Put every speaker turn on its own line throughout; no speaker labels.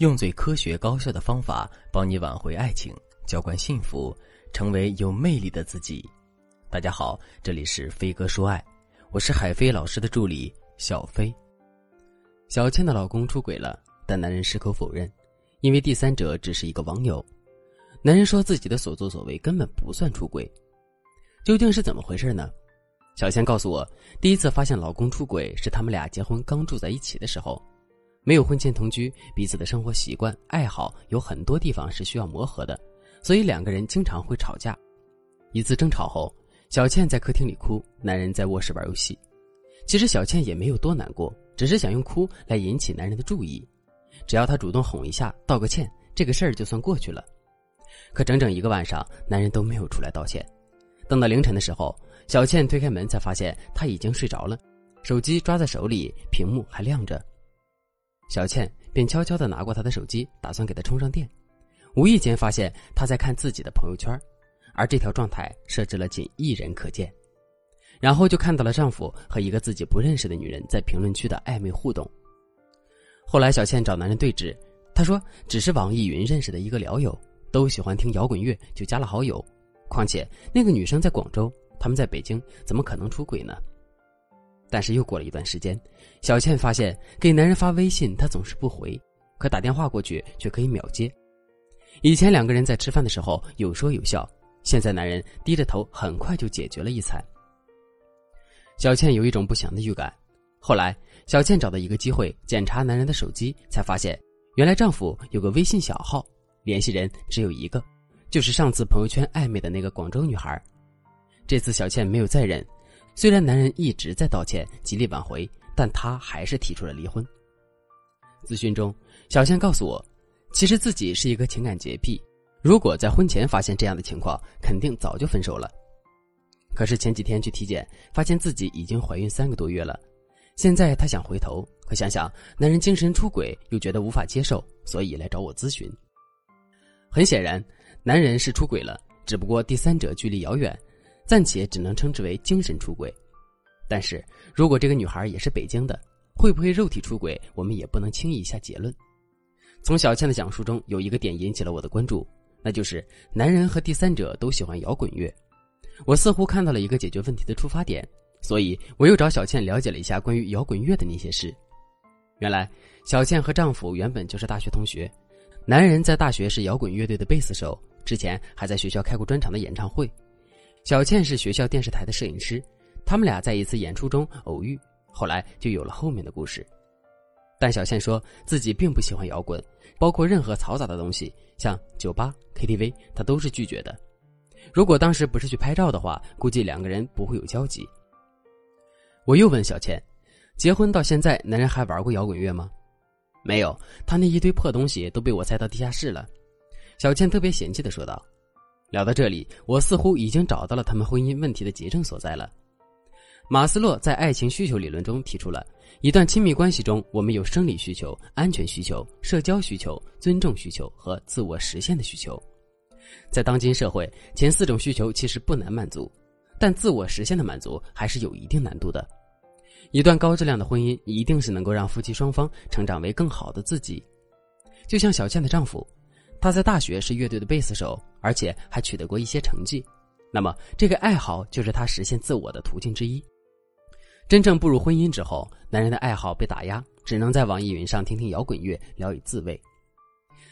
用最科学高效的方法帮你挽回爱情，浇灌幸福，成为有魅力的自己。大家好，这里是飞哥说爱，我是海飞老师的助理小飞。小倩的老公出轨了，但男人矢口否认，因为第三者只是一个网友。男人说自己的所作所为根本不算出轨，究竟是怎么回事呢？小倩告诉我，第一次发现老公出轨是他们俩结婚刚住在一起的时候。没有婚前同居，彼此的生活习惯、爱好有很多地方是需要磨合的，所以两个人经常会吵架。一次争吵后，小倩在客厅里哭，男人在卧室玩游戏。其实小倩也没有多难过，只是想用哭来引起男人的注意。只要他主动哄一下、道个歉，这个事儿就算过去了。可整整一个晚上，男人都没有出来道歉。等到凌晨的时候，小倩推开门才发现他已经睡着了，手机抓在手里，屏幕还亮着。小倩便悄悄地拿过他的手机，打算给他充上电。无意间发现他在看自己的朋友圈，而这条状态设置了仅一人可见。然后就看到了丈夫和一个自己不认识的女人在评论区的暧昧互动。后来小倩找男人对质，他说只是网易云认识的一个聊友，都喜欢听摇滚乐，就加了好友。况且那个女生在广州，他们在北京，怎么可能出轨呢？但是又过了一段时间，小倩发现给男人发微信他总是不回，可打电话过去却可以秒接。以前两个人在吃饭的时候有说有笑，现在男人低着头很快就解决了一餐。小倩有一种不祥的预感。后来小倩找到一个机会检查男人的手机，才发现原来丈夫有个微信小号，联系人只有一个，就是上次朋友圈暧昧的那个广州女孩。这次小倩没有再忍。虽然男人一直在道歉、极力挽回，但他还是提出了离婚。咨询中，小倩告诉我，其实自己是一个情感洁癖，如果在婚前发现这样的情况，肯定早就分手了。可是前几天去体检，发现自己已经怀孕三个多月了。现在她想回头，可想想男人精神出轨，又觉得无法接受，所以来找我咨询。很显然，男人是出轨了，只不过第三者距离遥远。暂且只能称之为精神出轨，但是如果这个女孩也是北京的，会不会肉体出轨，我们也不能轻易下结论。从小倩的讲述中，有一个点引起了我的关注，那就是男人和第三者都喜欢摇滚乐。我似乎看到了一个解决问题的出发点，所以我又找小倩了解了一下关于摇滚乐的那些事。原来，小倩和丈夫原本就是大学同学，男人在大学是摇滚乐队的贝斯手，之前还在学校开过专场的演唱会。小倩是学校电视台的摄影师，他们俩在一次演出中偶遇，后来就有了后面的故事。但小倩说自己并不喜欢摇滚，包括任何嘈杂的东西，像酒吧、KTV，她都是拒绝的。如果当时不是去拍照的话，估计两个人不会有交集。我又问小倩，结婚到现在，男人还玩过摇滚乐吗？没有，他那一堆破东西都被我塞到地下室了。小倩特别嫌弃的说道。聊到这里，我似乎已经找到了他们婚姻问题的结症所在了。马斯洛在爱情需求理论中提出了一段亲密关系中，我们有生理需求、安全需求、社交需求、尊重需求和自我实现的需求。在当今社会，前四种需求其实不难满足，但自我实现的满足还是有一定难度的。一段高质量的婚姻一定是能够让夫妻双方成长为更好的自己，就像小倩的丈夫。他在大学是乐队的贝斯手，而且还取得过一些成绩。那么，这个爱好就是他实现自我的途径之一。真正步入婚姻之后，男人的爱好被打压，只能在网易云上听听摇滚乐，聊以自慰。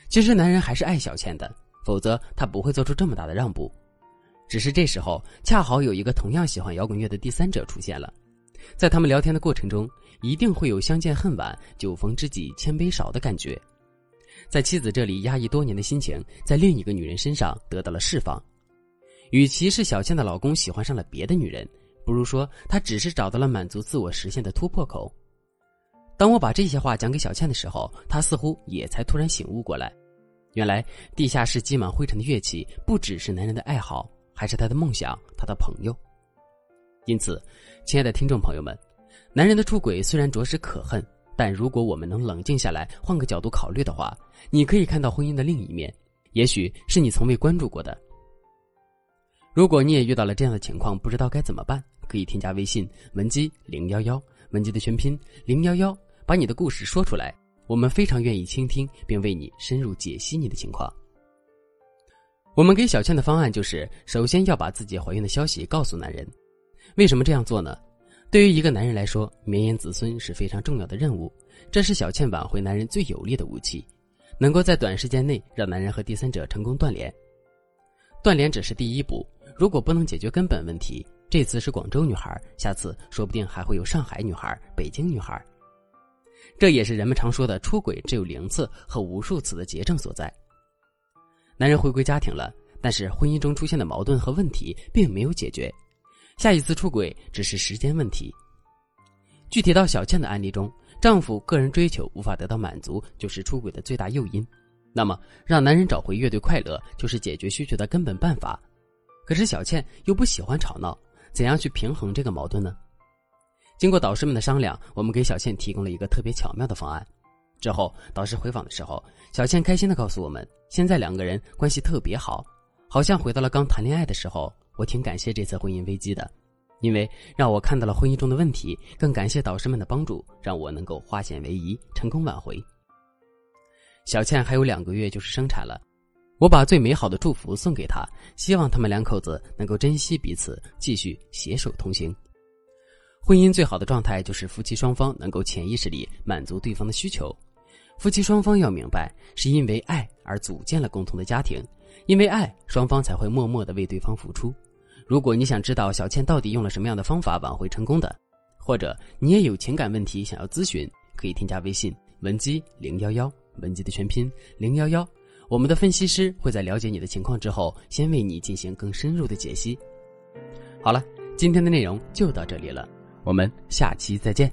其实，男人还是爱小倩的，否则他不会做出这么大的让步。只是这时候，恰好有一个同样喜欢摇滚乐的第三者出现了，在他们聊天的过程中，一定会有相见恨晚、酒逢知己千杯少的感觉。在妻子这里压抑多年的心情，在另一个女人身上得到了释放。与其是小倩的老公喜欢上了别的女人，不如说他只是找到了满足自我实现的突破口。当我把这些话讲给小倩的时候，她似乎也才突然醒悟过来，原来地下室积满灰尘的乐器不只是男人的爱好，还是他的梦想，他的朋友。因此，亲爱的听众朋友们，男人的出轨虽然着实可恨。但如果我们能冷静下来，换个角度考虑的话，你可以看到婚姻的另一面，也许是你从未关注过的。如果你也遇到了这样的情况，不知道该怎么办，可以添加微信文姬零幺幺，文姬的全拼零幺幺，把你的故事说出来，我们非常愿意倾听并为你深入解析你的情况。我们给小倩的方案就是：首先要把自己怀孕的消息告诉男人。为什么这样做呢？对于一个男人来说，绵延子孙是非常重要的任务，这是小倩挽回男人最有力的武器，能够在短时间内让男人和第三者成功断联。断联只是第一步，如果不能解决根本问题，这次是广州女孩，下次说不定还会有上海女孩、北京女孩。这也是人们常说的出轨只有零次和无数次的结症所在。男人回归家庭了，但是婚姻中出现的矛盾和问题并没有解决，下一次出轨只是时间问题。具体到小倩的案例中，丈夫个人追求无法得到满足，就是出轨的最大诱因。那么，让男人找回乐队快乐，就是解决需求的根本办法。可是小倩又不喜欢吵闹，怎样去平衡这个矛盾呢？经过导师们的商量，我们给小倩提供了一个特别巧妙的方案。之后，导师回访的时候，小倩开心的告诉我们，现在两个人关系特别好，好像回到了刚谈恋爱的时候。我挺感谢这次婚姻危机的，因为让我看到了婚姻中的问题，更感谢导师们的帮助，让我能够化险为夷，成功挽回。小倩还有两个月就是生产了，我把最美好的祝福送给她，希望他们两口子能够珍惜彼此，继续携手同行。婚姻最好的状态就是夫妻双方能够潜意识里满足对方的需求。夫妻双方要明白，是因为爱而组建了共同的家庭，因为爱，双方才会默默的为对方付出。如果你想知道小倩到底用了什么样的方法挽回成功的，或者你也有情感问题想要咨询，可以添加微信文姬零幺幺，文姬的全拼零幺幺，我们的分析师会在了解你的情况之后，先为你进行更深入的解析。好了，今天的内容就到这里了，我们下期再见。